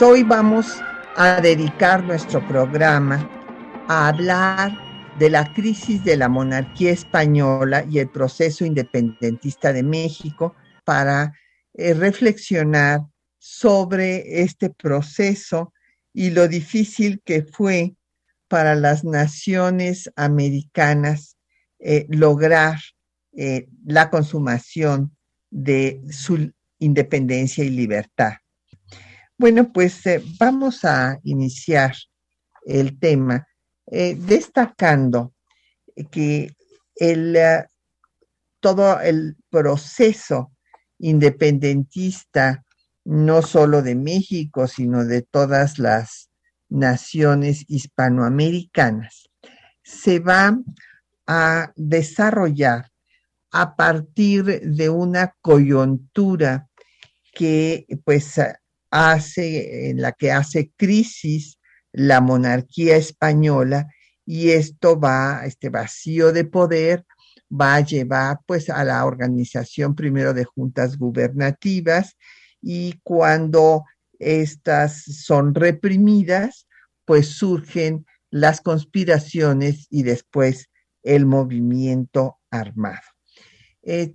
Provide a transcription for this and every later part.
Hoy vamos a dedicar nuestro programa a hablar de la crisis de la monarquía española y el proceso independentista de México para eh, reflexionar sobre este proceso y lo difícil que fue para las naciones americanas eh, lograr eh, la consumación de su independencia y libertad. Bueno, pues eh, vamos a iniciar el tema destacando que el, todo el proceso independentista, no solo de México, sino de todas las naciones hispanoamericanas, se va a desarrollar a partir de una coyuntura que pues hace, en la que hace crisis la monarquía española y esto va, este vacío de poder va a llevar pues a la organización primero de juntas gubernativas y cuando estas son reprimidas pues surgen las conspiraciones y después el movimiento armado. Eh,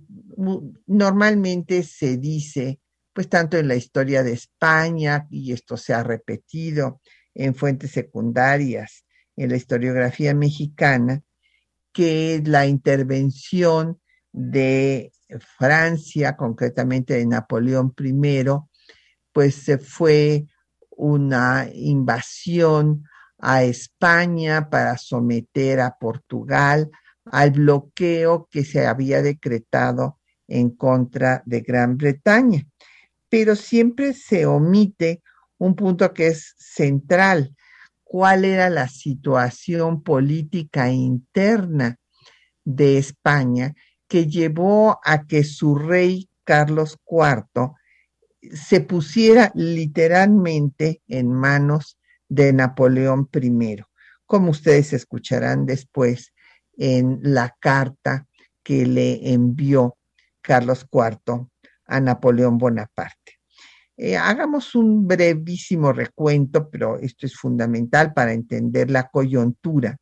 normalmente se dice, pues tanto en la historia de España, y esto se ha repetido en fuentes secundarias, en la historiografía mexicana, que la intervención de Francia, concretamente de Napoleón I, pues se fue una invasión a España para someter a Portugal al bloqueo que se había decretado en contra de Gran Bretaña. Pero siempre se omite un punto que es central, cuál era la situación política interna de España que llevó a que su rey Carlos IV se pusiera literalmente en manos de Napoleón I, como ustedes escucharán después en la carta que le envió Carlos IV a Napoleón Bonaparte. Eh, hagamos un brevísimo recuento, pero esto es fundamental para entender la coyuntura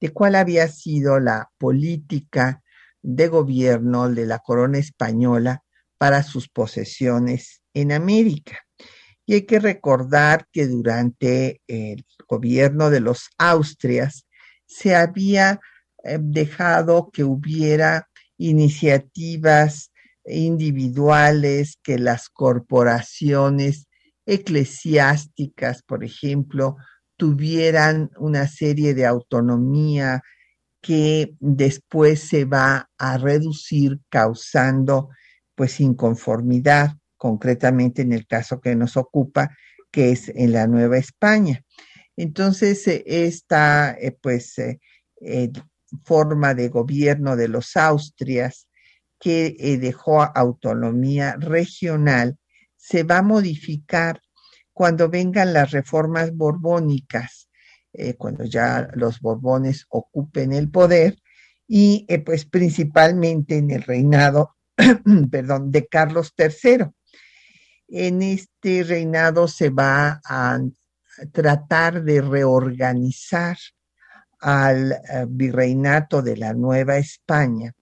de cuál había sido la política de gobierno de la corona española para sus posesiones en América. Y hay que recordar que durante el gobierno de los Austrias se había eh, dejado que hubiera iniciativas individuales, que las corporaciones eclesiásticas, por ejemplo, tuvieran una serie de autonomía que después se va a reducir causando pues inconformidad concretamente en el caso que nos ocupa, que es en la Nueva España. Entonces, eh, esta eh, pues eh, forma de gobierno de los Austrias que dejó autonomía regional se va a modificar cuando vengan las reformas borbónicas, cuando ya los borbones ocupen el poder y pues principalmente en el reinado, perdón, de Carlos III en este reinado se va a tratar de reorganizar al eh, virreinato de la Nueva España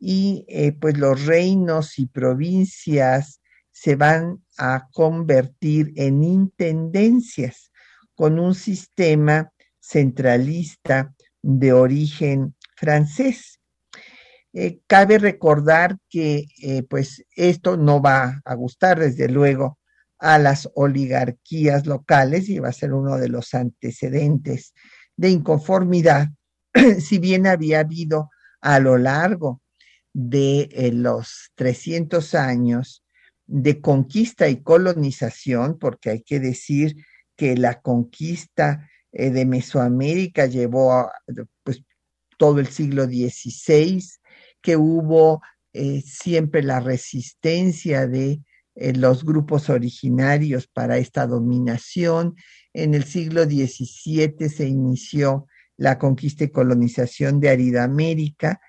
y eh, pues los reinos y provincias se van a convertir en intendencias con un sistema centralista de origen francés. Eh, cabe recordar que eh, pues esto no va a gustar desde luego a las oligarquías locales y va a ser uno de los antecedentes de inconformidad, si bien había habido a lo largo de eh, los 300 años de conquista y colonización, porque hay que decir que la conquista eh, de Mesoamérica llevó pues, todo el siglo XVI, que hubo eh, siempre la resistencia de los grupos originarios para esta dominación. En el siglo XVII se inició la conquista y colonización de Aridamérica,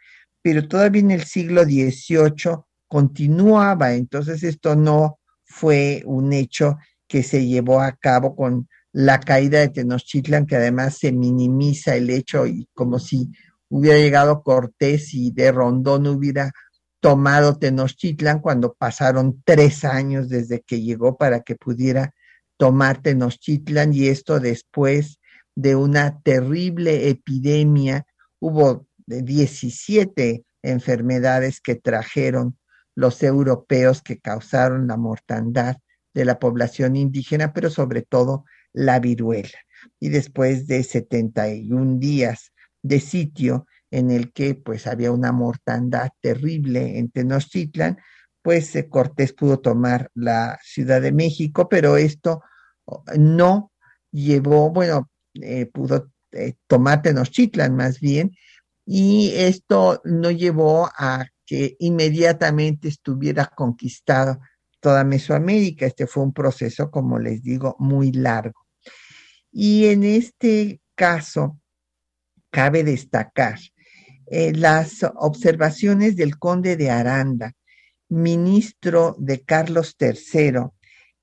pero todavía en el siglo XVIII continuaba, entonces esto no fue un hecho que se llevó a cabo con la caída de Tenochtitlan, que además se minimiza el hecho y como si hubiera llegado Cortés y de Rondón hubiera tomado Tenochtitlan cuando pasaron tres años desde que llegó para que pudiera tomar Tenochtitlan y esto después de una terrible epidemia. Hubo 17 enfermedades que trajeron los europeos que causaron la mortandad de la población indígena, pero sobre todo la viruela. Y después de 71 días de sitio en el que pues había una mortandad terrible en Tenochtitlan, pues eh, Cortés pudo tomar la Ciudad de México, pero esto oh, no llevó, bueno, eh, pudo eh, tomar Tenochtitlan más bien, y esto no llevó a que inmediatamente estuviera conquistado toda Mesoamérica. Este fue un proceso, como les digo, muy largo. Y en este caso, cabe destacar eh, las observaciones del conde de Aranda, ministro de Carlos III,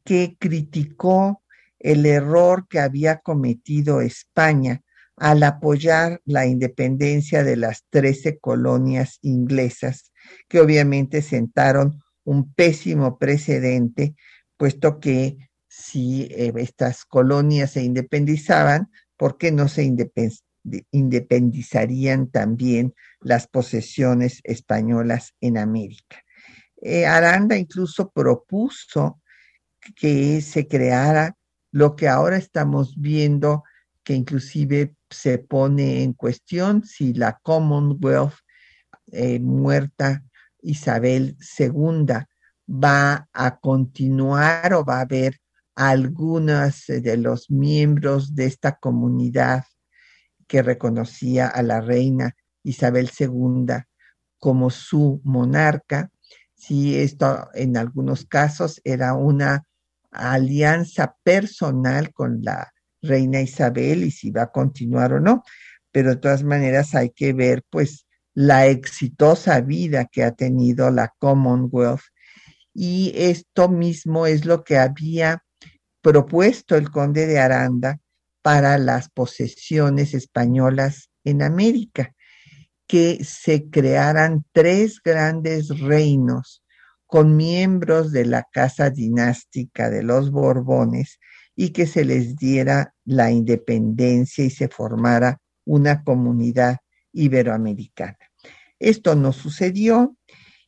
que criticó el error que había cometido España al apoyar la independencia de las trece colonias inglesas que obviamente sentaron un pésimo precedente, puesto que si eh, estas colonias se independizaban, ¿por qué no se independizarían también las posesiones españolas en América? Eh, Aranda incluso propuso que se creara lo que ahora estamos viendo, que inclusive se pone en cuestión si la Commonwealth eh, muerta Isabel II va a continuar o va a haber algunos de los miembros de esta comunidad que reconocía a la reina Isabel II como su monarca, si esto en algunos casos era una alianza personal con la reina Isabel y si va a continuar o no, pero de todas maneras hay que ver pues la exitosa vida que ha tenido la Commonwealth. Y esto mismo es lo que había propuesto el conde de Aranda para las posesiones españolas en América, que se crearan tres grandes reinos con miembros de la casa dinástica de los Borbones y que se les diera la independencia y se formara una comunidad iberoamericana. Esto no sucedió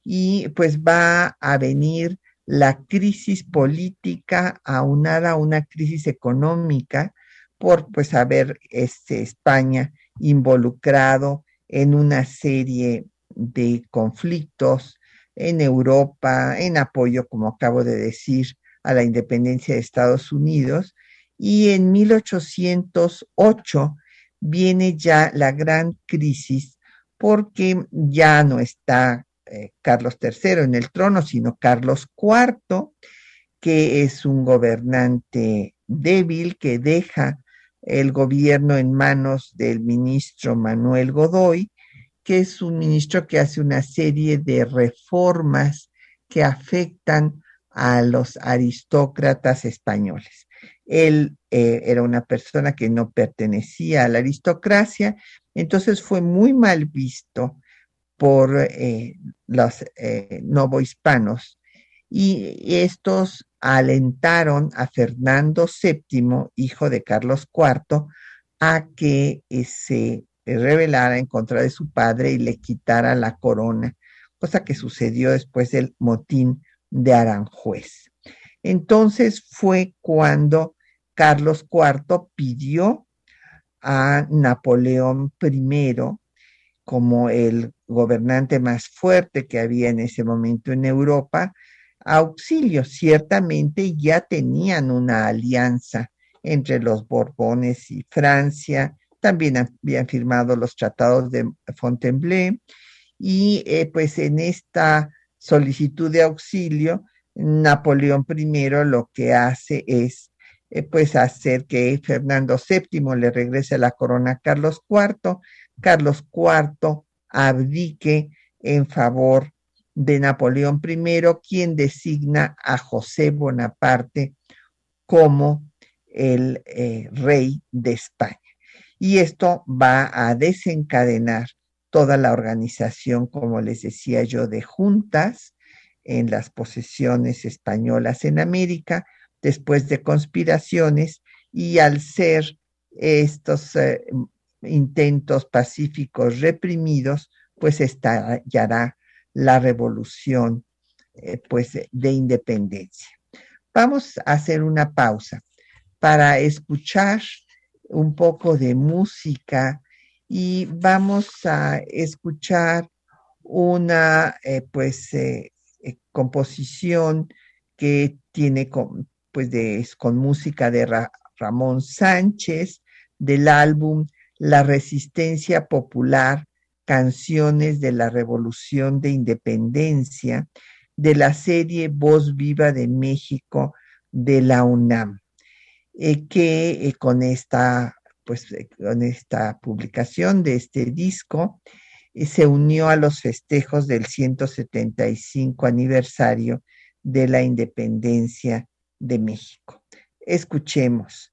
y pues va a venir la crisis política aunada a una crisis económica por pues haber este, España involucrado en una serie de conflictos en Europa, en apoyo, como acabo de decir, a la independencia de Estados Unidos. Y en 1808 viene ya la gran crisis porque ya no está eh, Carlos III en el trono, sino Carlos IV, que es un gobernante débil que deja el gobierno en manos del ministro Manuel Godoy, que es un ministro que hace una serie de reformas que afectan a los aristócratas españoles. Él eh, era una persona que no pertenecía a la aristocracia entonces fue muy mal visto por eh, los eh, novohispanos y estos alentaron a Fernando VII, hijo de Carlos IV, a que se rebelara en contra de su padre y le quitara la corona, cosa que sucedió después del motín de Aranjuez. Entonces fue cuando Carlos IV pidió a Napoleón I como el gobernante más fuerte que había en ese momento en Europa, auxilio. Ciertamente ya tenían una alianza entre los Borbones y Francia, también habían firmado los tratados de Fontainebleau y eh, pues en esta solicitud de auxilio, Napoleón I lo que hace es eh, pues hacer que Fernando VII le regrese la corona a Carlos IV, Carlos IV abdique en favor de Napoleón I, quien designa a José Bonaparte como el eh, rey de España. Y esto va a desencadenar toda la organización, como les decía yo, de juntas en las posesiones españolas en América, después de conspiraciones, y al ser estos eh, intentos pacíficos reprimidos, pues estallará la revolución eh, pues, de independencia. Vamos a hacer una pausa para escuchar un poco de música y vamos a escuchar una eh, pues eh, composición que tiene con, pues de, con música de Ramón Sánchez del álbum La Resistencia Popular canciones de la Revolución de Independencia de la serie Voz Viva de México de la UNAM, eh, que eh, con esta pues con esta publicación de este disco se unió a los festejos del 175 aniversario de la independencia de México. Escuchemos.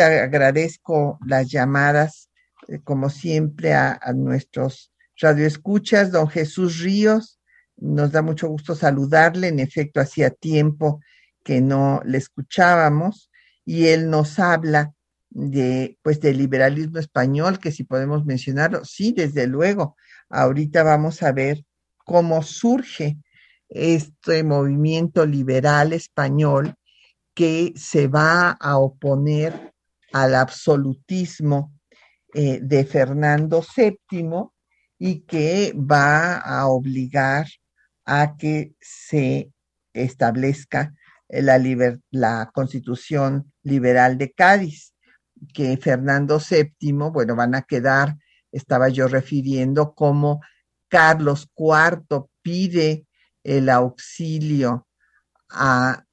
Agradezco las llamadas, eh, como siempre, a, a nuestros radioescuchas, don Jesús Ríos, nos da mucho gusto saludarle. En efecto, hacía tiempo que no le escuchábamos y él nos habla de pues del liberalismo español, que si podemos mencionarlo, sí, desde luego. Ahorita vamos a ver cómo surge este movimiento liberal español que se va a oponer al absolutismo eh, de Fernando VII y que va a obligar a que se establezca la, la constitución liberal de Cádiz, que Fernando VII, bueno, van a quedar, estaba yo refiriendo, como Carlos IV pide el auxilio a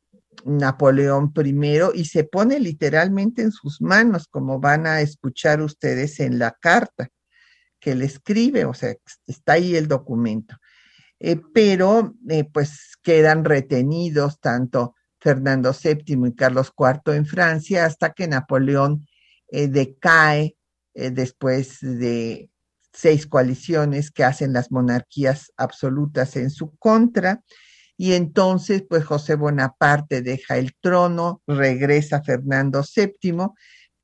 Napoleón I y se pone literalmente en sus manos, como van a escuchar ustedes en la carta que le escribe, o sea, está ahí el documento. Eh, pero eh, pues quedan retenidos tanto Fernando VII y Carlos IV en Francia hasta que Napoleón eh, decae después de seis coaliciones que hacen las monarquías absolutas en su contra. Y entonces, pues José Bonaparte deja el trono, regresa Fernando VII,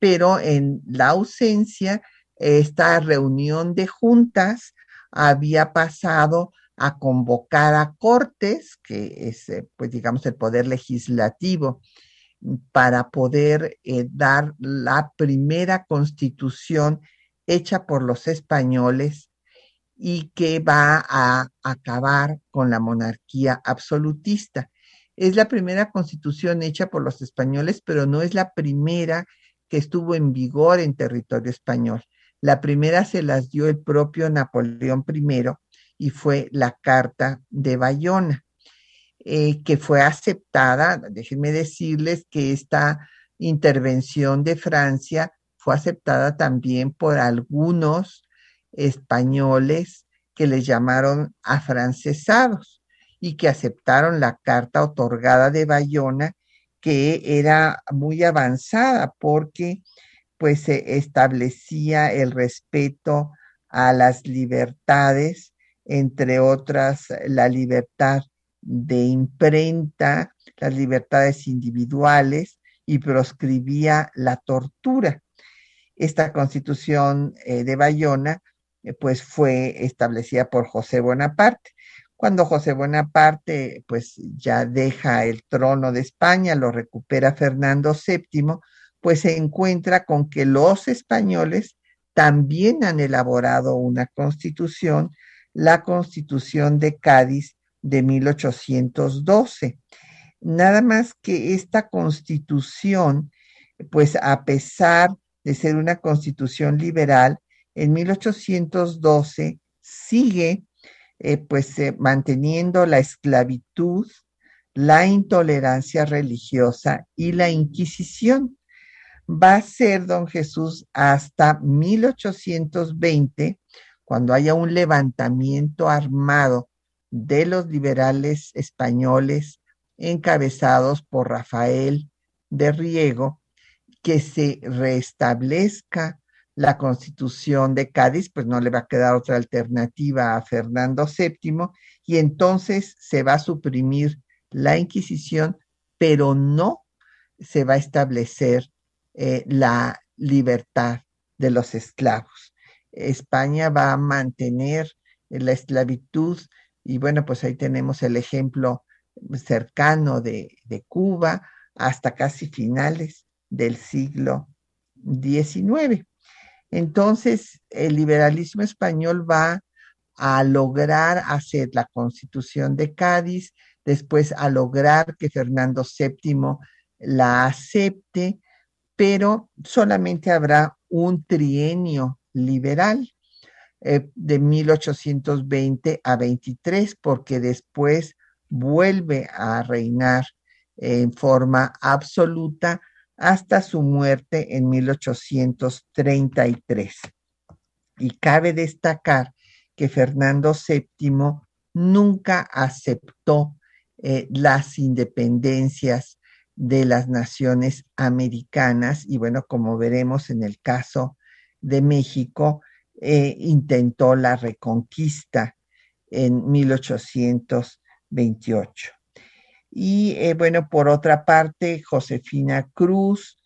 pero en la ausencia, esta reunión de juntas había pasado a convocar a Cortes, que es, eh, pues digamos, el poder legislativo, para poder eh, dar la primera constitución hecha por los españoles y que va a acabar con la monarquía absolutista. Es la primera constitución hecha por los españoles, pero no es la primera que estuvo en vigor en territorio español. La primera se las dio el propio Napoleón I y fue la Carta de Bayona, eh, que fue aceptada, déjenme decirles que esta intervención de Francia fue aceptada también por algunos españoles que les llamaron afrancesados y que aceptaron la carta otorgada de Bayona, que era muy avanzada porque pues se establecía el respeto a las libertades, entre otras la libertad de imprenta, las libertades individuales y proscribía la tortura. Esta constitución eh, de Bayona pues fue establecida por José Bonaparte. Cuando José Bonaparte pues ya deja el trono de España, lo recupera Fernando VII, pues se encuentra con que los españoles también han elaborado una constitución, la constitución de Cádiz de 1812. Nada más que esta constitución, pues a pesar de ser una constitución liberal, en 1812 sigue eh, pues eh, manteniendo la esclavitud, la intolerancia religiosa y la Inquisición. Va a ser don Jesús hasta 1820, cuando haya un levantamiento armado de los liberales españoles encabezados por Rafael de Riego, que se restablezca la constitución de Cádiz, pues no le va a quedar otra alternativa a Fernando VII y entonces se va a suprimir la Inquisición, pero no se va a establecer eh, la libertad de los esclavos. España va a mantener la esclavitud y bueno, pues ahí tenemos el ejemplo cercano de, de Cuba hasta casi finales del siglo XIX. Entonces, el liberalismo español va a lograr hacer la constitución de Cádiz, después a lograr que Fernando VII la acepte, pero solamente habrá un trienio liberal eh, de 1820 a 23, porque después vuelve a reinar en forma absoluta hasta su muerte en 1833. Y cabe destacar que Fernando VII nunca aceptó eh, las independencias de las naciones americanas y bueno, como veremos en el caso de México, eh, intentó la reconquista en 1828. Y eh, bueno, por otra parte, Josefina Cruz,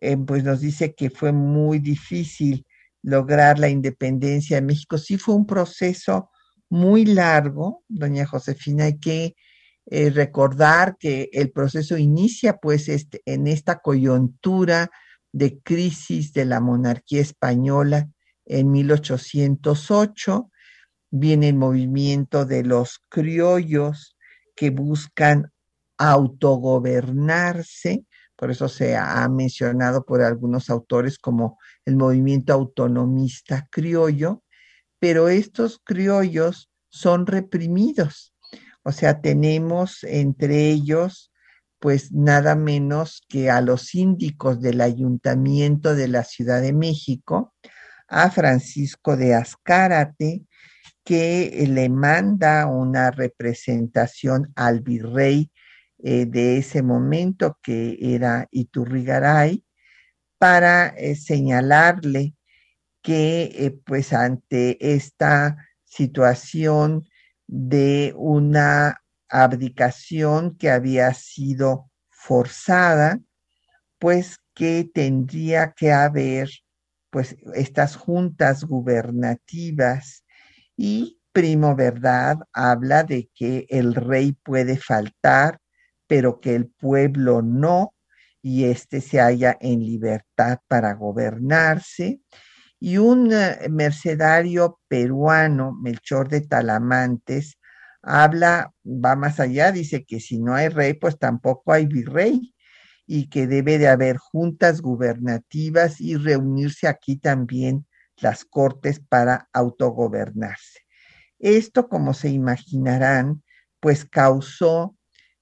eh, pues nos dice que fue muy difícil lograr la independencia de México. Sí fue un proceso muy largo, doña Josefina, hay que eh, recordar que el proceso inicia pues este, en esta coyuntura de crisis de la monarquía española en 1808, viene el movimiento de los criollos que buscan autogobernarse, por eso se ha mencionado por algunos autores como el movimiento autonomista criollo, pero estos criollos son reprimidos. O sea, tenemos entre ellos pues nada menos que a los síndicos del ayuntamiento de la Ciudad de México, a Francisco de Azcárate, que le manda una representación al virrey eh, de ese momento, que era Iturrigaray, para eh, señalarle que eh, pues ante esta situación de una abdicación que había sido forzada, pues que tendría que haber pues estas juntas gubernativas. Y Primo Verdad habla de que el rey puede faltar, pero que el pueblo no, y éste se halla en libertad para gobernarse. Y un eh, mercedario peruano, Melchor de Talamantes, habla, va más allá, dice que si no hay rey, pues tampoco hay virrey y que debe de haber juntas gubernativas y reunirse aquí también las cortes para autogobernarse. Esto, como se imaginarán, pues causó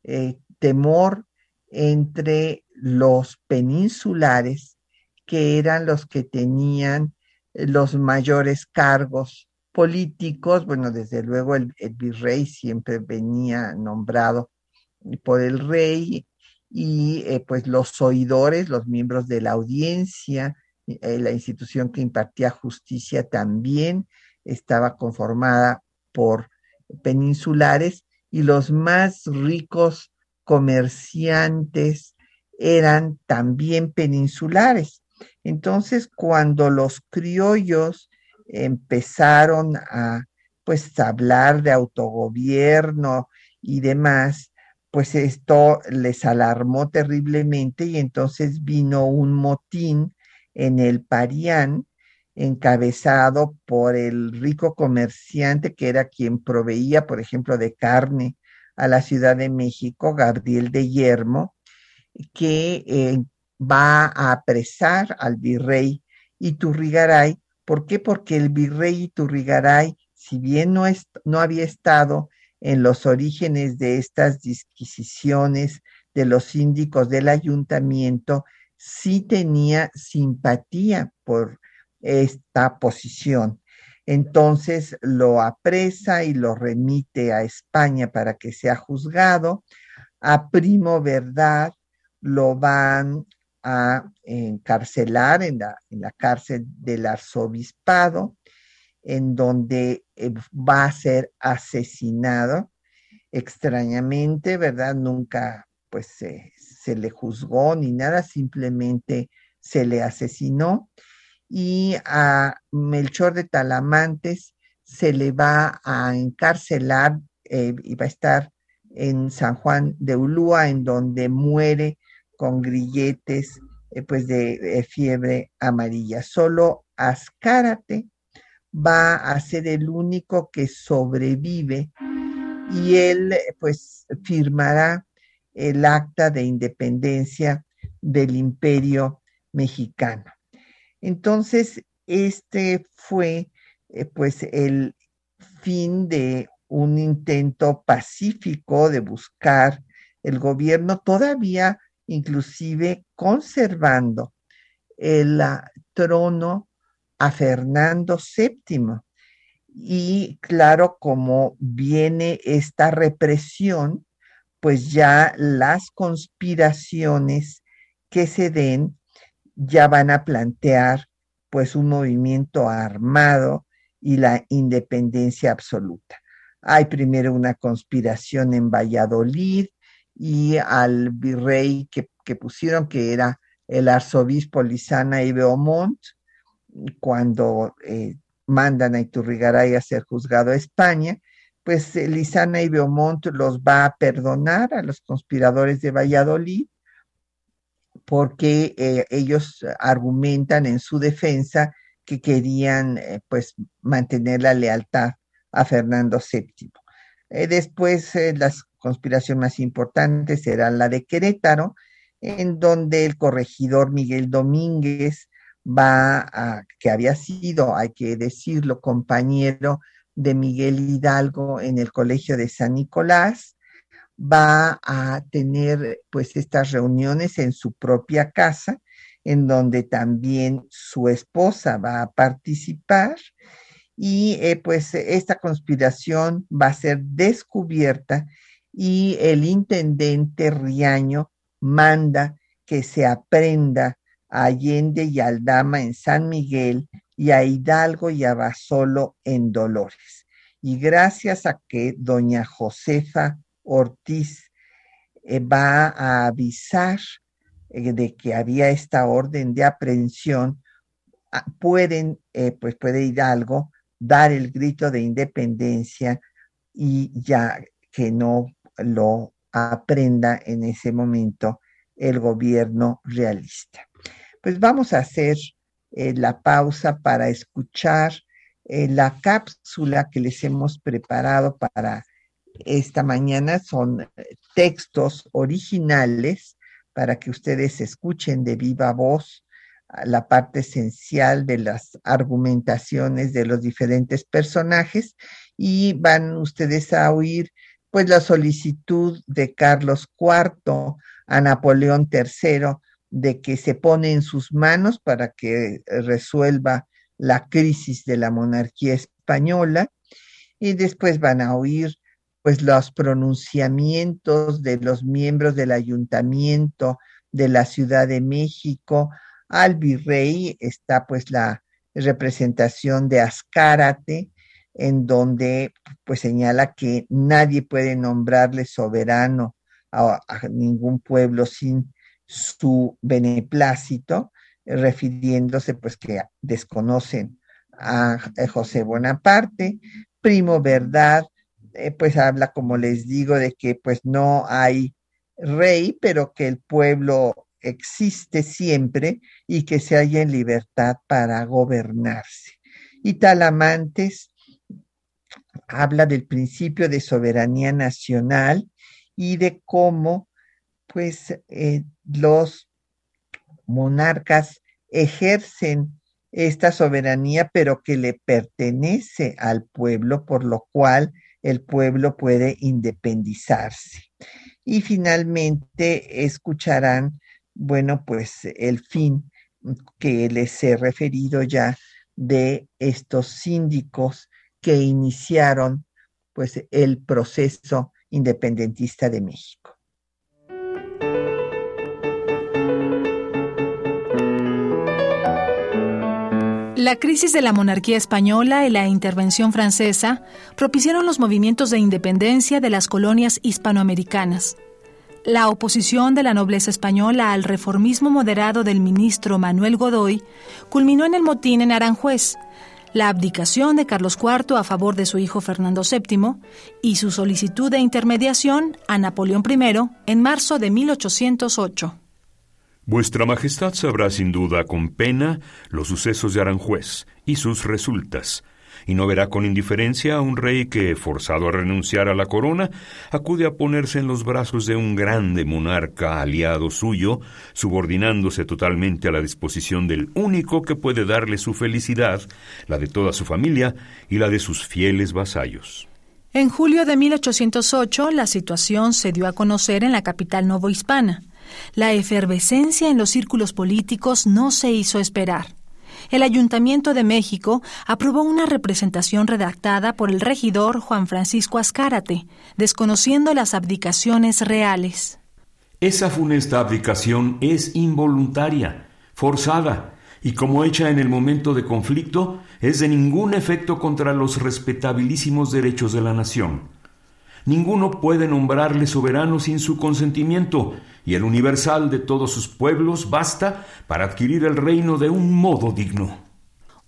eh, temor entre los peninsulares, que eran los que tenían eh, los mayores cargos políticos. Bueno, desde luego el, virrey siempre venía nombrado por el rey y eh, pues los oidores, los miembros de la audiencia, la institución que impartía justicia también estaba conformada por peninsulares y los más ricos comerciantes eran también peninsulares. Entonces, cuando los criollos empezaron a pues hablar de autogobierno y demás, pues esto les alarmó terriblemente y entonces vino un motín en el Parián encabezado por el rico comerciante que era quien proveía, por ejemplo, de carne a la Ciudad de México, Gabriel de Yermo, que eh, va a apresar al virrey Iturrigaray. ¿Por qué? Porque el virrey Iturrigaray, si bien no, no había estado en los orígenes de estas disquisiciones de los síndicos del ayuntamiento, sí tenía simpatía por esta posición. Entonces lo apresa y lo remite a España para que sea juzgado. A Primo Verdad lo van a encarcelar en la, en la cárcel del arzobispado, en donde eh, va a ser asesinado. Extrañamente, ¿verdad? Nunca pues se le juzgó ni nada, simplemente se le asesinó y a Melchor de Talamantes se le va a encarcelar eh, y va a estar en San Juan de Ulúa, en donde muere con grilletes eh, pues de, fiebre amarilla. Solo Azcárate va a ser el único que sobrevive y él pues firmará el acta de independencia del imperio mexicano. Entonces, este fue eh, pues el fin de un intento pacífico de buscar el gobierno, todavía inclusive conservando el ah, trono a Fernando VII. Y claro, como viene esta represión, pues ya las conspiraciones que se den ya van a plantear pues un movimiento armado y la independencia absoluta. Hay primero una conspiración en Valladolid y al virrey que, pusieron, que era el arzobispo Lizana y Beaumont, cuando eh, mandan a Iturrigaray a ser juzgado a España, pues eh, Lizana y Beaumont los va a perdonar a los conspiradores de Valladolid porque eh, ellos argumentan en su defensa que querían eh, pues mantener la lealtad a Fernando VII. Eh, después la conspiración más importante será la de Querétaro, en donde el corregidor Miguel Domínguez va a, que había sido, hay que decirlo, compañero de Miguel Hidalgo en el Colegio de San Nicolás, va a tener pues estas reuniones en su propia casa, en donde también su esposa va a participar y eh, pues esta conspiración va a ser descubierta y el intendente Riaño manda que se aprenda a Allende y Aldama en San Miguel y a Hidalgo y a Basolo en Dolores. Y gracias a que doña Josefa Ortiz eh, va a avisar eh, de que había esta orden de aprehensión, ah, pueden, eh, pues puede Hidalgo dar el grito de independencia y ya que no lo aprenda en ese momento el gobierno realista. Pues vamos a hacer la pausa para escuchar la cápsula que les hemos preparado para esta mañana. Son eh, textos originales para que ustedes escuchen de viva voz la parte esencial de las argumentaciones de los diferentes personajes y van ustedes a oír pues la solicitud de Carlos IV a Napoleón III de que se pone en sus manos para que resuelva la crisis de la monarquía española y después van a oír pues los pronunciamientos de los miembros del ayuntamiento de la Ciudad de México al virrey está pues la representación de Ascárate en donde pues señala que nadie puede nombrarle soberano a, ningún pueblo sin su beneplácito, refiriéndose pues que desconocen a, José Bonaparte. Primo Verdad, eh, pues habla, como les digo, de que pues no hay rey, pero que el pueblo existe siempre y que se halla en libertad para gobernarse. Y Talamantes habla del principio de soberanía nacional y de cómo pues eh, los monarcas ejercen esta soberanía, pero que le pertenece al pueblo, por lo cual el pueblo puede independizarse. Y finalmente escucharán, bueno, pues el fin que les he referido ya de estos síndicos que iniciaron pues el proceso independentista de México. La crisis de la monarquía española y la intervención francesa propiciaron los movimientos de independencia de las colonias hispanoamericanas. La oposición de la nobleza española al reformismo moderado del ministro Manuel Godoy culminó en el motín en Aranjuez, la abdicación de Carlos IV a favor de su hijo Fernando VII y su solicitud de intermediación a Napoleón I en marzo de 1808. Vuestra Majestad sabrá sin duda con pena los sucesos de Aranjuez y sus resultas, y no verá con indiferencia a un rey que, forzado a renunciar a la corona, acude a ponerse en los brazos de un grande monarca aliado suyo, subordinándose totalmente a la disposición del único que puede darle su felicidad, la de toda su familia y la de sus fieles vasallos. En julio de 1808 la situación se dio a conocer en la capital novohispana. La efervescencia en los círculos políticos no se hizo esperar el Ayuntamiento de México aprobó una representación redactada por el regidor Juan Francisco Azcárate, desconociendo las abdicaciones reales. Esa funesta abdicación es involuntaria, forzada, y como hecha en el momento de conflicto, es de ningún efecto contra los respetabilísimos derechos de la nación. Ninguno puede nombrarle soberano sin su consentimiento, y el universal de todos sus pueblos basta para adquirir el reino de un modo digno.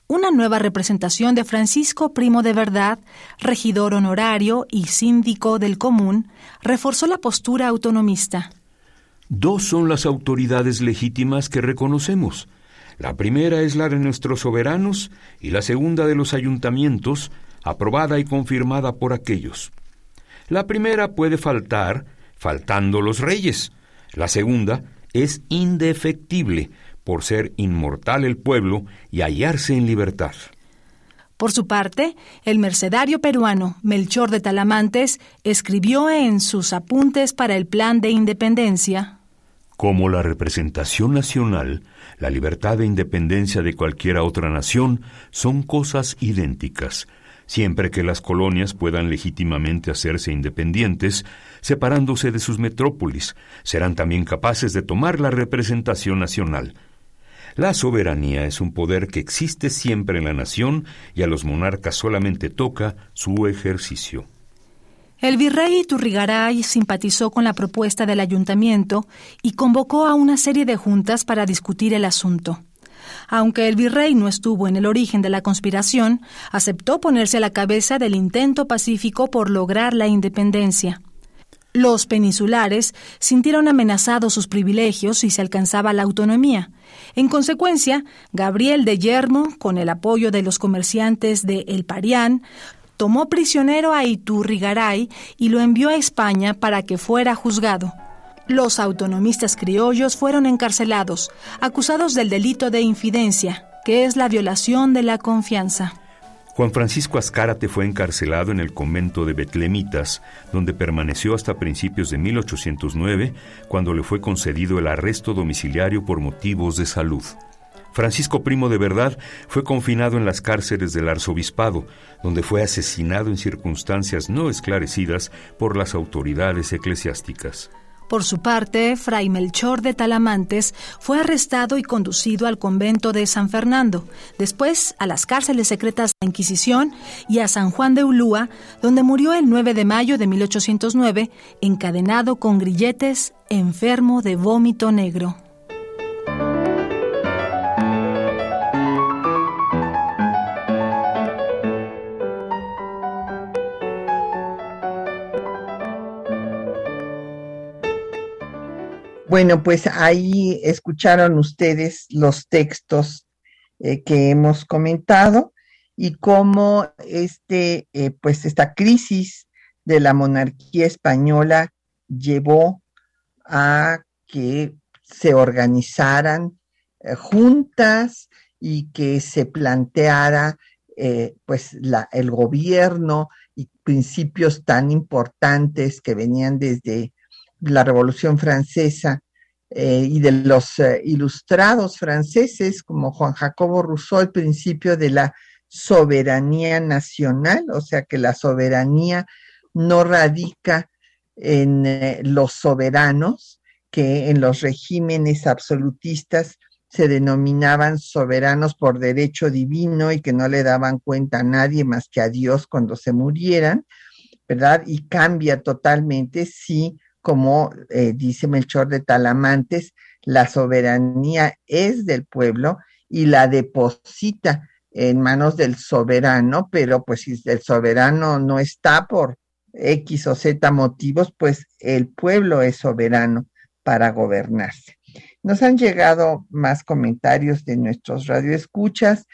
Una nueva representación de Francisco Primo de Verdad, regidor honorario y síndico del común, reforzó la postura autonomista. Dos son las autoridades legítimas que reconocemos. La primera es la de nuestros soberanos y la segunda de los ayuntamientos, aprobada y confirmada por aquellos. La primera puede faltar, faltando los reyes. La segunda es indefectible por ser inmortal el pueblo y hallarse en libertad. Por su parte, el mercedario peruano Melchor de Talamantes escribió en sus apuntes para el plan de independencia Como la representación nacional, la libertad e independencia de cualquiera otra nación son cosas idénticas, siempre que las colonias puedan legítimamente hacerse independientes, separándose de sus metrópolis, serán también capaces de tomar la representación nacional. La soberanía es un poder que existe siempre en la nación y a los monarcas solamente toca su ejercicio. El virrey Turrigaray simpatizó con la propuesta del ayuntamiento y convocó a una serie de juntas para discutir el asunto. Aunque el virrey no estuvo en el origen de la conspiración, aceptó ponerse a la cabeza del intento pacífico por lograr la independencia. Los peninsulares sintieron amenazados sus privilegios si se alcanzaba la autonomía. En consecuencia, Gabriel de Yermo, con el apoyo de los comerciantes de El Parián, tomó prisionero a Iturrigaray y lo envió a España para que fuera juzgado. Los autonomistas criollos fueron encarcelados, acusados del delito de infidencia, que es la violación de la confianza. Juan Francisco Azcárate fue encarcelado en el convento de Betlemitas, donde permaneció hasta principios de 1809, cuando le fue concedido el arresto domiciliario por motivos de salud. Francisco Primo de Verdad fue confinado en las cárceles del arzobispado, donde fue asesinado en circunstancias no esclarecidas por las autoridades eclesiásticas. Por su parte, Fray Melchor de Talamantes fue arrestado y conducido al convento de San Fernando, después a las cárceles secretas de la Inquisición y a San Juan de Ulúa, donde murió el 9 de mayo de 1809, encadenado con grilletes, enfermo de vómito negro. Bueno, pues ahí escucharon ustedes los textos eh, que hemos comentado y cómo este, eh, pues esta crisis de la monarquía española llevó a que se organizaran eh, juntas y que se planteara pues la, el gobierno y principios tan importantes que venían desde la Revolución Francesa eh, y de los eh, ilustrados franceses como Juan Jacobo Rousseau, el principio de la soberanía nacional, o sea que la soberanía no radica en eh, los soberanos, que en los regímenes absolutistas se denominaban soberanos por derecho divino y que no le daban cuenta a nadie más que a Dios cuando se murieran, ¿verdad? Y cambia totalmente si como eh, dice Melchor de Talamantes, la soberanía es del pueblo y la deposita en manos del soberano, pero pues si el soberano no está por X o Z motivos, pues el pueblo es soberano para gobernarse. Nos han llegado más comentarios de nuestros radioescuchas.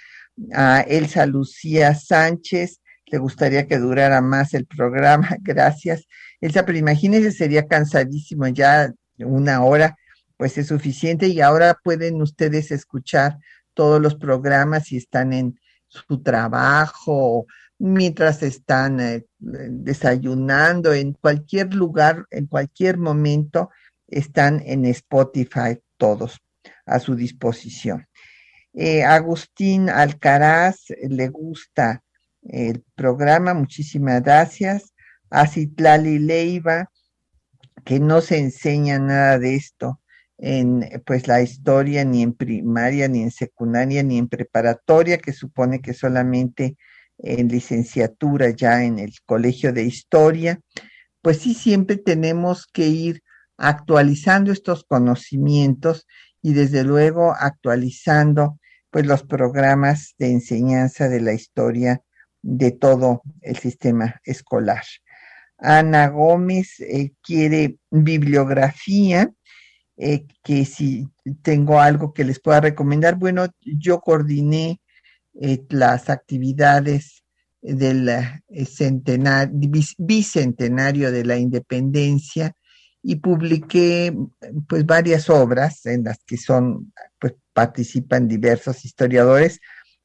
A Elsa Lucía Sánchez, le gustaría que durara más el programa, gracias. Elsa, pero imagínense, sería cansadísimo ya una hora, pues es suficiente y ahora pueden ustedes escuchar todos los programas si están en su trabajo, mientras están eh, desayunando, en cualquier lugar, en cualquier momento, están en Spotify todos a su disposición. Eh, Agustín Alcaraz le gusta el programa, muchísimas gracias a Citlali Leiva, que no se enseña nada de esto en pues la historia ni en primaria, ni en secundaria, ni en preparatoria, que supone que solamente en licenciatura ya en el colegio de historia, pues sí siempre tenemos que ir actualizando estos conocimientos y desde luego actualizando pues los programas de enseñanza de la historia de todo el sistema escolar. Ana Gómez eh, quiere bibliografía, eh, que si tengo algo que les pueda recomendar, bueno, yo coordiné eh, las actividades del centenario, bicentenario de la independencia y publiqué pues varias obras en las que son, pues participan diversos historiadores,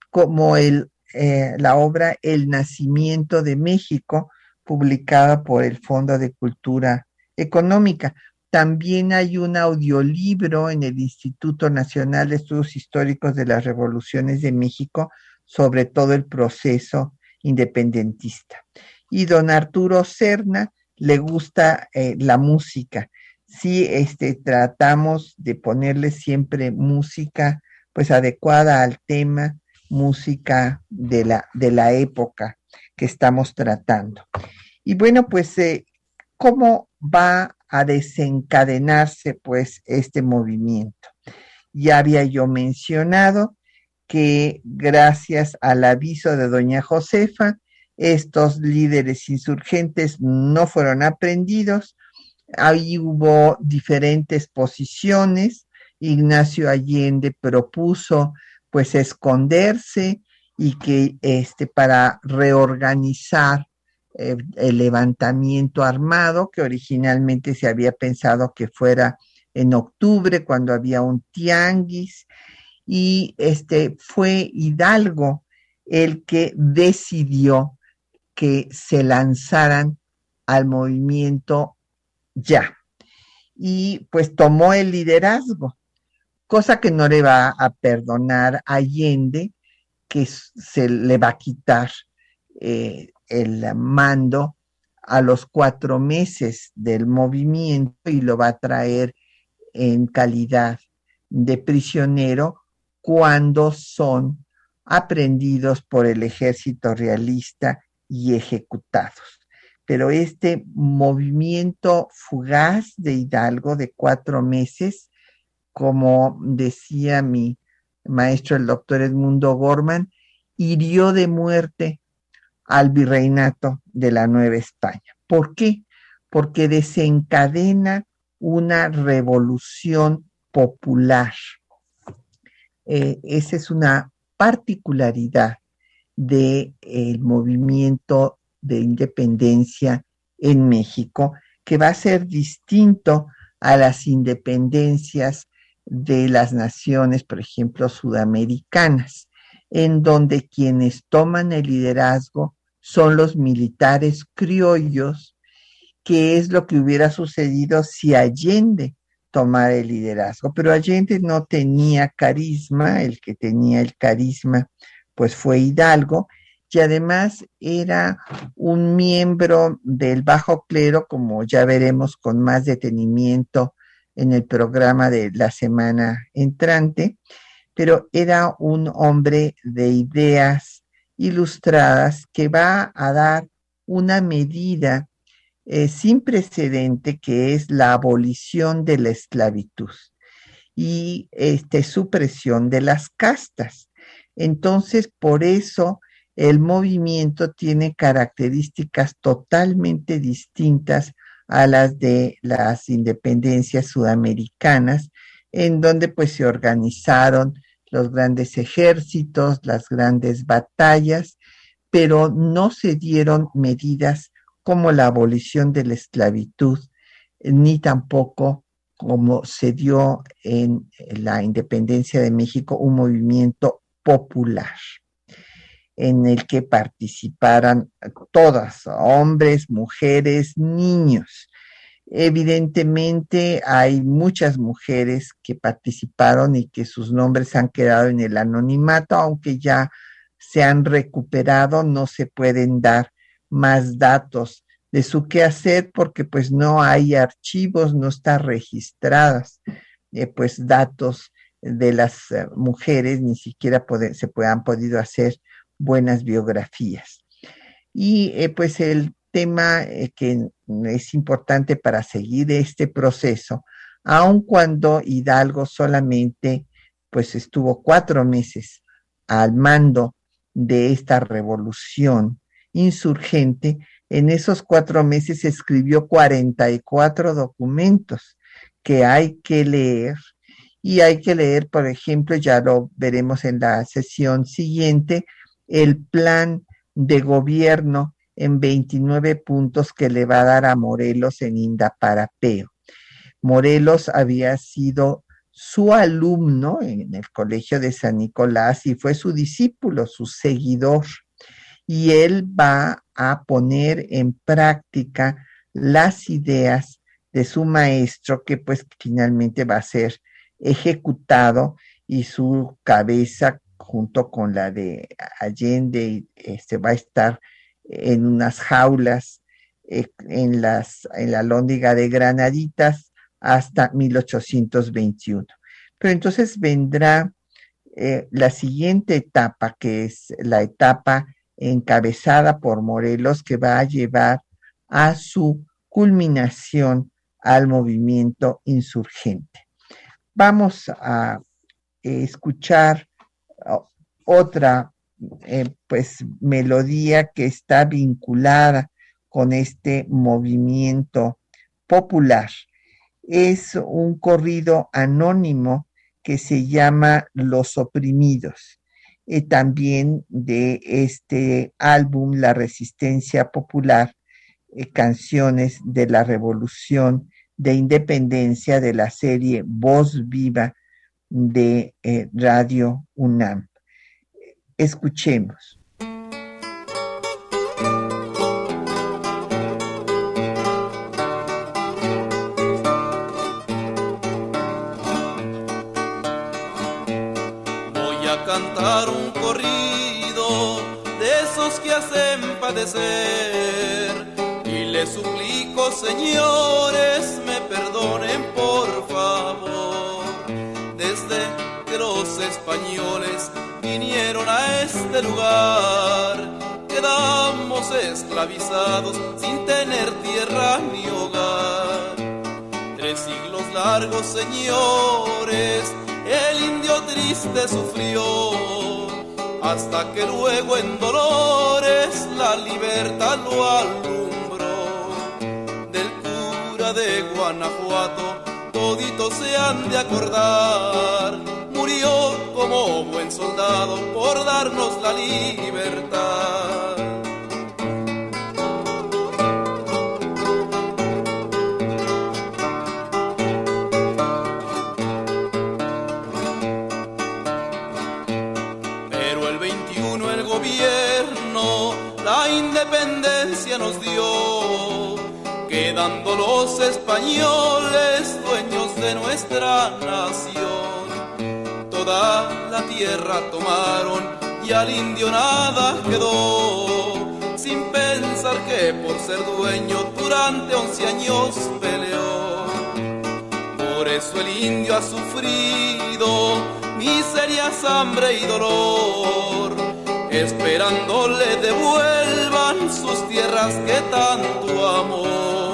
como el, la obra El nacimiento de México, publicada por el Fondo de Cultura Económica. También hay un audiolibro en el Instituto Nacional de Estudios Históricos de las Revoluciones de México sobre todo el proceso independentista. Y don Arturo Serna le gusta eh, la música. Sí, este, tratamos de ponerle siempre música pues adecuada al tema, música de la, de la época que estamos tratando. Y bueno, pues, eh, ¿cómo va a desencadenarse pues este movimiento? Ya había yo mencionado que gracias al aviso de doña Josefa, estos líderes insurgentes no fueron aprendidos. Ahí hubo diferentes posiciones. Ignacio Allende propuso pues esconderse y que este para reorganizar eh, el levantamiento armado que originalmente se había pensado que fuera en octubre cuando había un tianguis y este fue Hidalgo el que decidió que se lanzaran al movimiento ya. Y pues tomó el liderazgo, cosa que no le va a perdonar Allende, que se le va a quitar eh, el mando a los cuatro meses del movimiento y lo va a traer en calidad de prisionero cuando son aprendidos por el ejército realista y ejecutados. Pero este movimiento fugaz de Hidalgo de cuatro meses, como decía mi maestro el doctor Edmundo Gorman, hirió de muerte al virreinato de la Nueva España. ¿Por qué? Porque desencadena una revolución popular eh, esa es una particularidad del movimiento de independencia en México, que va a ser distinto a las independencias de las naciones, por ejemplo, sudamericanas, en donde quienes toman el liderazgo son los militares criollos, que es lo que hubiera sucedido si Allende tomar el liderazgo. Pero Allende no tenía carisma, el que tenía el carisma pues fue Hidalgo y además era un miembro del bajo clero, como ya veremos con más detenimiento en el programa de la semana entrante, pero era un hombre de ideas ilustradas que va a dar una medida eh, sin precedente que es la abolición de la esclavitud y este, supresión de las castas. Entonces, por eso el movimiento tiene características totalmente distintas a las de las independencias sudamericanas, en donde pues se organizaron los grandes ejércitos, las grandes batallas, pero no se dieron medidas como la abolición de la esclavitud, ni tampoco como se dio en la independencia de México un movimiento popular en el que participaran todas, hombres, mujeres, niños. Evidentemente hay muchas mujeres que participaron y que sus nombres han quedado en el anonimato, aunque ya se han recuperado, no se pueden dar más datos de su quehacer porque pues no hay archivos, no está registradas eh, pues datos de las eh, mujeres, ni siquiera se han podido hacer buenas biografías. Y eh, pues el tema que es importante para seguir este proceso, aun cuando Hidalgo solamente pues estuvo cuatro meses al mando de esta revolución, insurgente, en esos cuatro meses escribió 44 documentos que hay que leer y hay que leer, por ejemplo, ya lo veremos en la sesión siguiente, el plan de gobierno en 29 puntos que le va a dar a Morelos en Indaparapeo. Morelos había sido su alumno en el Colegio de San Nicolás y fue su discípulo, su seguidor y él va a poner en práctica las ideas de su maestro que pues finalmente va a ser ejecutado y su cabeza junto con la de Allende este, va a estar en unas jaulas eh, en, las, en la lóndiga de Granaditas hasta 1821. Pero entonces vendrá eh, la siguiente etapa, que es la etapa encabezada por Morelos que va a llevar a su culminación al movimiento insurgente. Vamos a escuchar otra eh, pues melodía que está vinculada con este movimiento popular. Es un corrido anónimo que se llama Los Oprimidos. y también de este álbum La Resistencia Popular, eh, canciones de la Revolución de Independencia de la serie Voz Viva de eh, Radio UNAM. Escuchemos. Voy a cantar un corrido de esos que hacen padecer y les suplico, señores, me perdonen por favor. Desde que los españoles a este lugar. Quedamos esclavizados sin tener tierra ni hogar. Tres siglos largos, señores, el indio triste sufrió. Hasta que luego en dolores la libertad lo alumbró. Del cura de Guanajuato, toditos se han de acordar como buen soldado por darnos la libertad. Pero el 21 el gobierno la independencia nos dio, quedando los españoles dueños de nuestra nación la tierra tomaron y al indio nada quedó, sin pensar que por ser dueño durante once años peleó. Por eso el indio ha sufrido miserias, hambre y dolor, esperando le devuelvan sus tierras que tanto amó.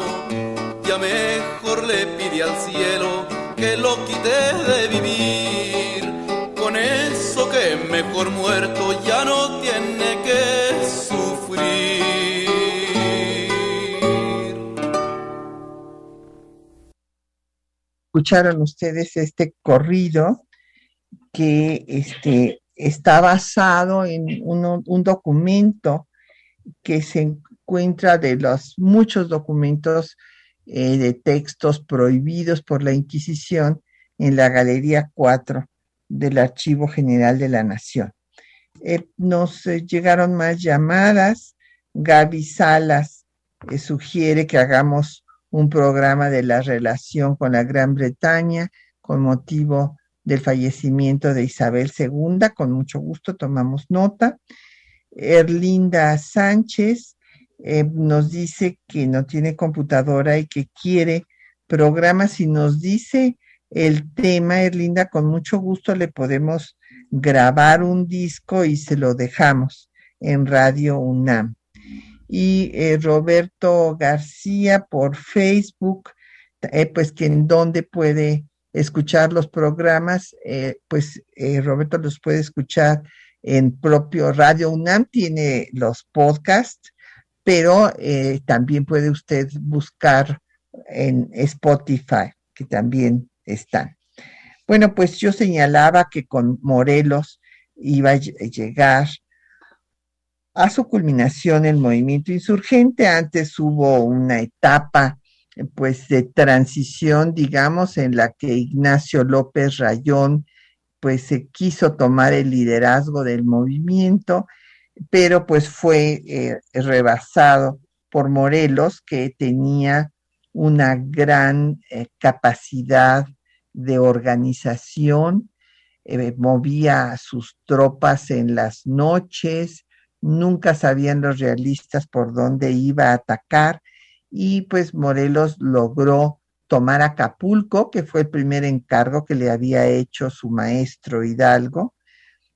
Ya mejor le pide al cielo que lo quite de vivir mejor muerto ya no tiene que sufrir. Escucharon ustedes este corrido que este, está basado en un documento que se encuentra de los muchos documentos eh, de textos prohibidos por la Inquisición en la Galería 4 del Archivo General de la Nación. Eh, nos eh, llegaron más llamadas. Gaby Salas eh, sugiere que hagamos un programa de la relación con la Gran Bretaña con motivo del fallecimiento de Isabel II. Con mucho gusto tomamos nota. Erlinda Sánchez nos dice que no tiene computadora y que quiere programas y nos dice el tema, Erlinda, con mucho gusto le podemos grabar un disco y se lo dejamos en Radio UNAM. Y eh, Roberto García por Facebook, eh, pues que en donde puede escuchar los programas, eh, pues Roberto los puede escuchar en propio Radio UNAM, tiene los podcasts, pero también puede usted buscar en Spotify, que también están. Bueno, pues yo señalaba que con Morelos iba a llegar a su culminación el movimiento insurgente. Antes hubo una etapa pues de transición, digamos, en la que Ignacio López Rayón pues se quiso tomar el liderazgo del movimiento, pero pues fue eh, rebasado por Morelos, que tenía una gran eh, capacidad de organización, eh, movía sus tropas en las noches, nunca sabían los realistas por dónde iba a atacar y pues Morelos logró tomar Acapulco, que fue el primer encargo que le había hecho su maestro Hidalgo,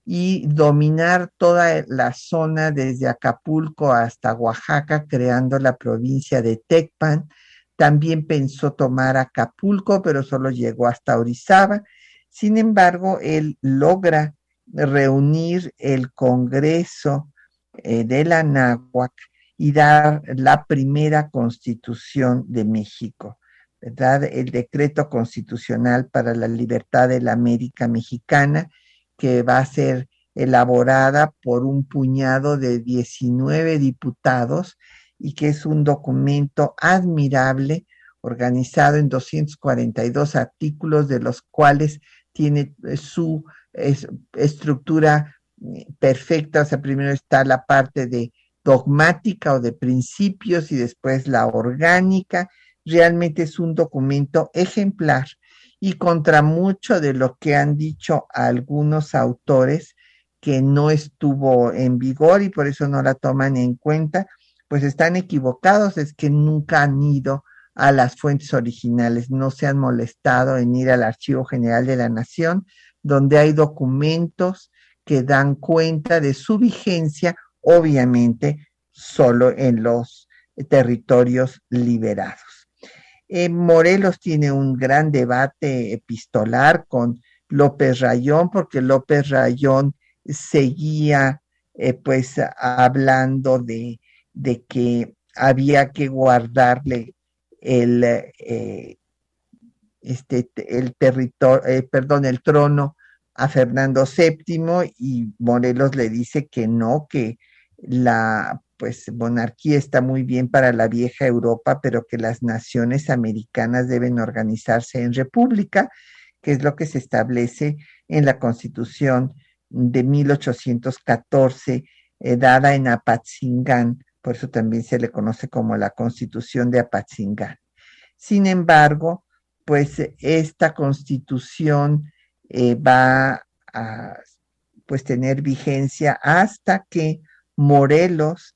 y dominar toda la zona desde Acapulco hasta Oaxaca, creando la provincia de Tecpan, también pensó tomar Acapulco, pero solo llegó hasta Orizaba. Sin embargo, él logra reunir el Congreso eh, de la Náhuac y dar la primera constitución de México, ¿verdad? El decreto constitucional para la libertad de la América Mexicana, que va a ser elaborada por un puñado de 19 diputados y que es un documento admirable, organizado en 242 artículos, de los cuales tiene eh, su estructura eh, perfecta. O sea, primero está la parte de dogmática o de principios y después la orgánica. Realmente es un documento ejemplar y contra mucho de lo que han dicho algunos autores que no estuvo en vigor y por eso no la toman en cuenta, pues están equivocados, es que nunca han ido a las fuentes originales, no se han molestado en ir al Archivo General de la Nación, donde hay documentos que dan cuenta de su vigencia, obviamente solo en los territorios liberados. Eh, Morelos tiene un gran debate epistolar con López Rayón, porque López Rayón seguía eh, pues hablando de, de, que había que guardarle el, eh, este, el territorio, eh, perdón, el trono a Fernando VII y Morelos le dice que no, que la pues monarquía está muy bien para la vieja Europa, pero que las naciones americanas deben organizarse en república, que es lo que se establece en la Constitución de 1814, eh, dada en Apatzingán, por eso también se le conoce como la Constitución de Apatzingán. Sin embargo, pues esta constitución eh, va a pues tener vigencia hasta que Morelos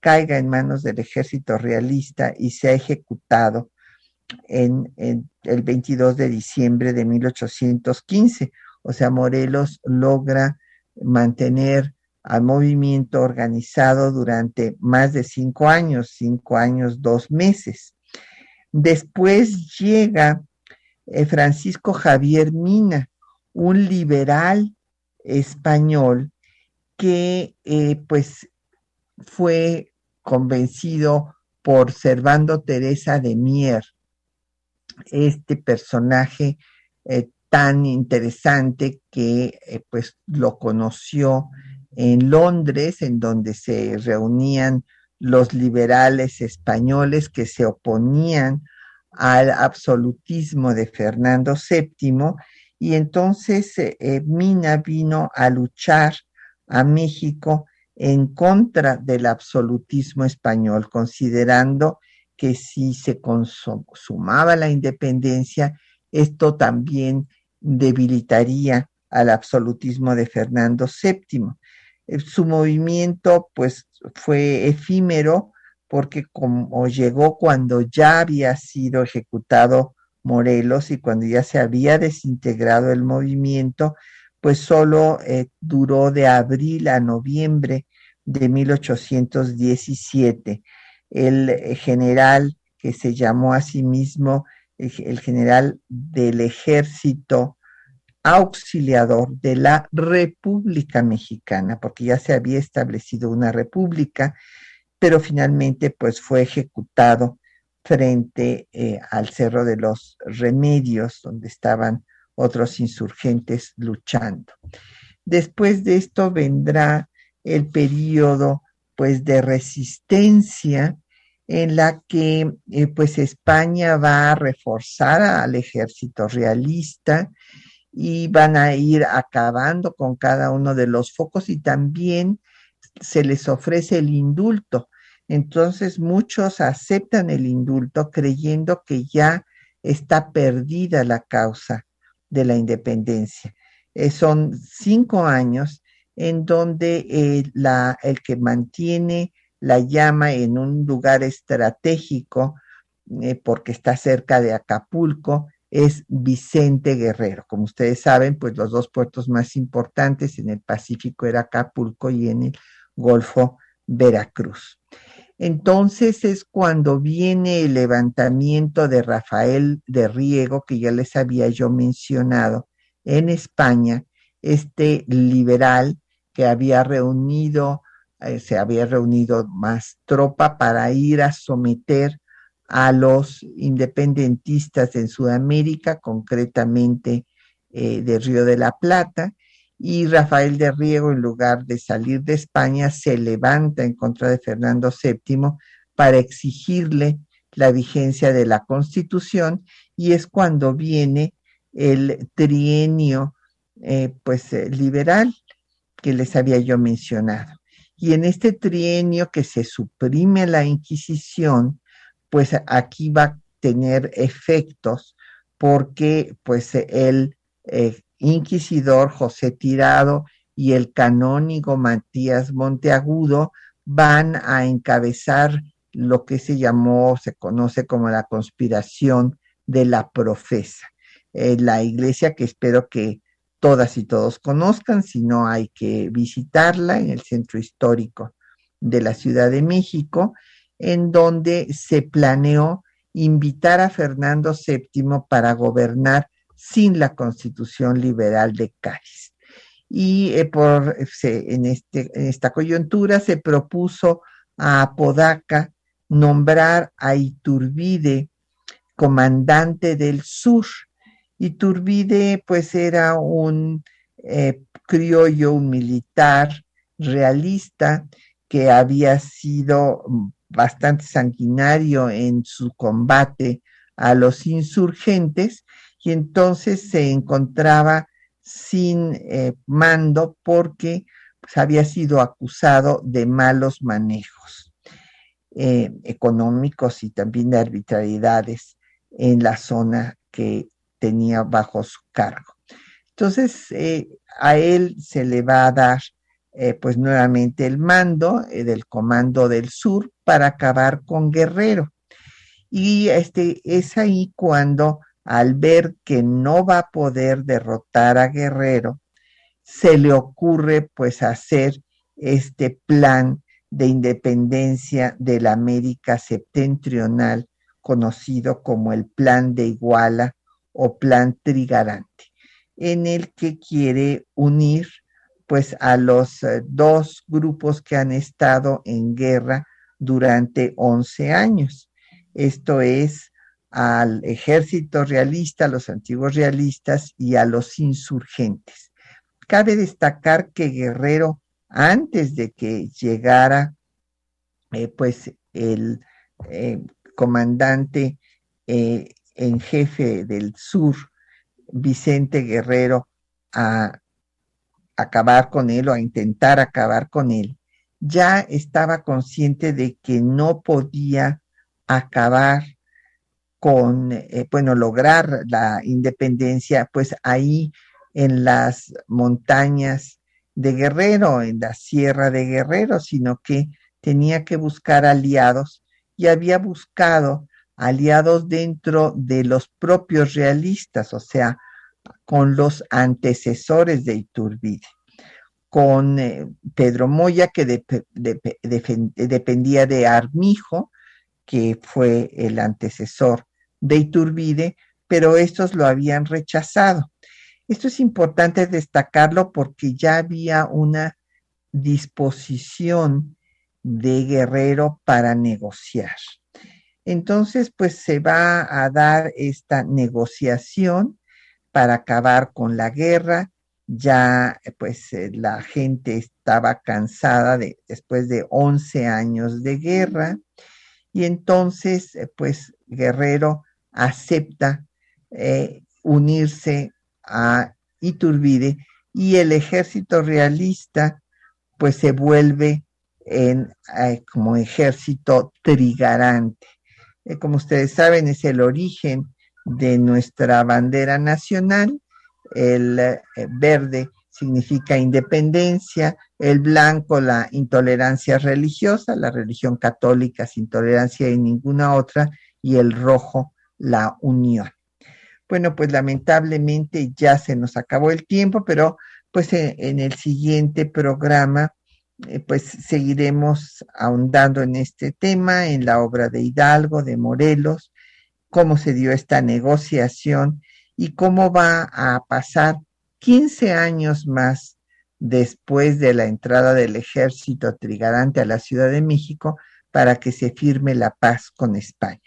caiga en manos del ejército realista y sea ejecutado en, en, el 22 de diciembre de 1815. O sea, Morelos logra mantener al movimiento organizado durante más de cinco años, cinco años, dos meses. Después llega eh, Francisco Javier Mina, un liberal español que eh, pues fue convencido por Servando Teresa de Mier, este personaje eh, tan interesante que pues lo conoció en Londres, en donde se reunían los liberales españoles que se oponían al absolutismo de Fernando VII y entonces eh, eh, Mina vino a luchar a México en contra del absolutismo español, considerando que si se consumaba la independencia, esto también debilitaría al absolutismo de Fernando VII. Eh, su movimiento pues fue efímero porque como llegó cuando ya había sido ejecutado Morelos y cuando ya se había desintegrado el movimiento, pues solo eh, duró de abril a noviembre de 1817. El eh, general que se llamó a sí mismo el general del ejército auxiliador de la República Mexicana, porque ya se había establecido una república, pero finalmente pues fue ejecutado frente eh, al Cerro de los Remedios, donde estaban otros insurgentes luchando. Después de esto vendrá el periodo pues de resistencia en la que eh, pues España va a reforzar al ejército realista y van a ir acabando con cada uno de los focos y también se les ofrece el indulto. Entonces muchos aceptan el indulto creyendo que ya está perdida la causa de la independencia. Eh, son cinco años en donde eh, el que mantiene la llama en un lugar estratégico, eh, porque está cerca de Acapulco, es Vicente Guerrero. Como ustedes saben, pues los dos puertos más importantes en el Pacífico era Acapulco y en el Golfo Veracruz. Entonces es cuando viene el levantamiento de Rafael de Riego, que ya les había yo mencionado en España este liberal que había reunido, eh, se había reunido más tropa para ir a someter a los independentistas en Sudamérica, concretamente eh, de Río de la Plata, y Rafael de Riego, en lugar de salir de España, se levanta en contra de Fernando VII para exigirle la vigencia de la Constitución, y es cuando viene el trienio eh, pues eh, liberal que les había yo mencionado. Y en este trienio que se suprime la Inquisición, pues aquí va a tener efectos porque pues el eh, inquisidor José Tirado y el canónigo Matías Monteagudo van a encabezar lo que se llamó, se conoce como la conspiración de la profesa. Eh, la iglesia que espero que todas y todos conozcan, si no hay que visitarla en el centro histórico de la Ciudad de México, en donde se planeó invitar a Fernando VII para gobernar sin la constitución liberal de Cádiz. Y eh, por, en, este, en esta coyuntura se propuso a Apodaca nombrar a Iturbide comandante del sur. Iturbide pues era un eh, criollo, un militar realista que había sido bastante sanguinario en su combate a los insurgentes y entonces se encontraba sin eh, mando porque pues, había sido acusado de malos manejos eh, económicos y también de arbitrariedades en la zona que tenía bajo su cargo. Entonces, eh, a él se le va a dar pues nuevamente el mando del Comando del Sur para acabar con Guerrero. Y este, es ahí cuando al ver que no va a poder derrotar a Guerrero, se le ocurre pues hacer este plan de independencia de la América septentrional, conocido como el Plan de Iguala o Plan Trigarante, en el que quiere unir pues a los eh, dos grupos que han estado en guerra durante 11 años. Esto es al ejército realista, a los antiguos realistas y a los insurgentes. Cabe destacar que Guerrero, antes de que llegara eh, pues el eh, comandante en jefe del sur, Vicente Guerrero, a acabar con él o a intentar acabar con él, ya estaba consciente de que no podía acabar con, eh, bueno, lograr la independencia, pues ahí en las montañas de Guerrero, en la sierra de Guerrero, sino que tenía que buscar aliados y había buscado aliados dentro de los propios realistas, o sea, con los antecesores de Iturbide, con eh, Pedro Moya, que dependía de Armijo, que fue el antecesor de Iturbide, pero estos lo habían rechazado. Esto es importante destacarlo porque ya había una disposición de Guerrero para negociar. Entonces, pues se va a dar esta negociación para acabar con la guerra. Ya, pues eh, la gente estaba cansada de, después de 11 años de guerra. Y entonces, eh, pues Guerrero acepta eh, unirse a Iturbide y el ejército realista pues se vuelve en, eh, como ejército trigarante. Eh, como ustedes saben, es el origen de nuestra bandera nacional. El verde significa independencia, el blanco la intolerancia religiosa, la religión católica sin tolerancia y ninguna otra, y el rojo la unión. Bueno, pues lamentablemente ya se nos acabó el tiempo, pero pues en, el siguiente programa eh, pues seguiremos ahondando en este tema, en la obra de Hidalgo, de Morelos, cómo se dio esta negociación y cómo va a pasar 15 años más después de la entrada del ejército trigarante a la Ciudad de México para que se firme la paz con España.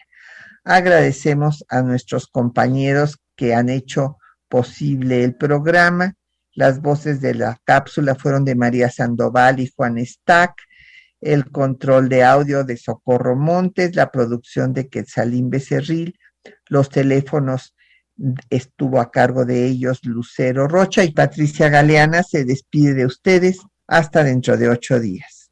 Agradecemos a nuestros compañeros que han hecho posible el programa. Las voces de la cápsula fueron de María Sandoval y Juan Stack, el control de audio de Socorro Montes, la producción de Quetzalín Becerril, los teléfonos estuvo a cargo de ellos Lucero Rocha y Patricia Galeana se despide de ustedes hasta dentro de ocho días.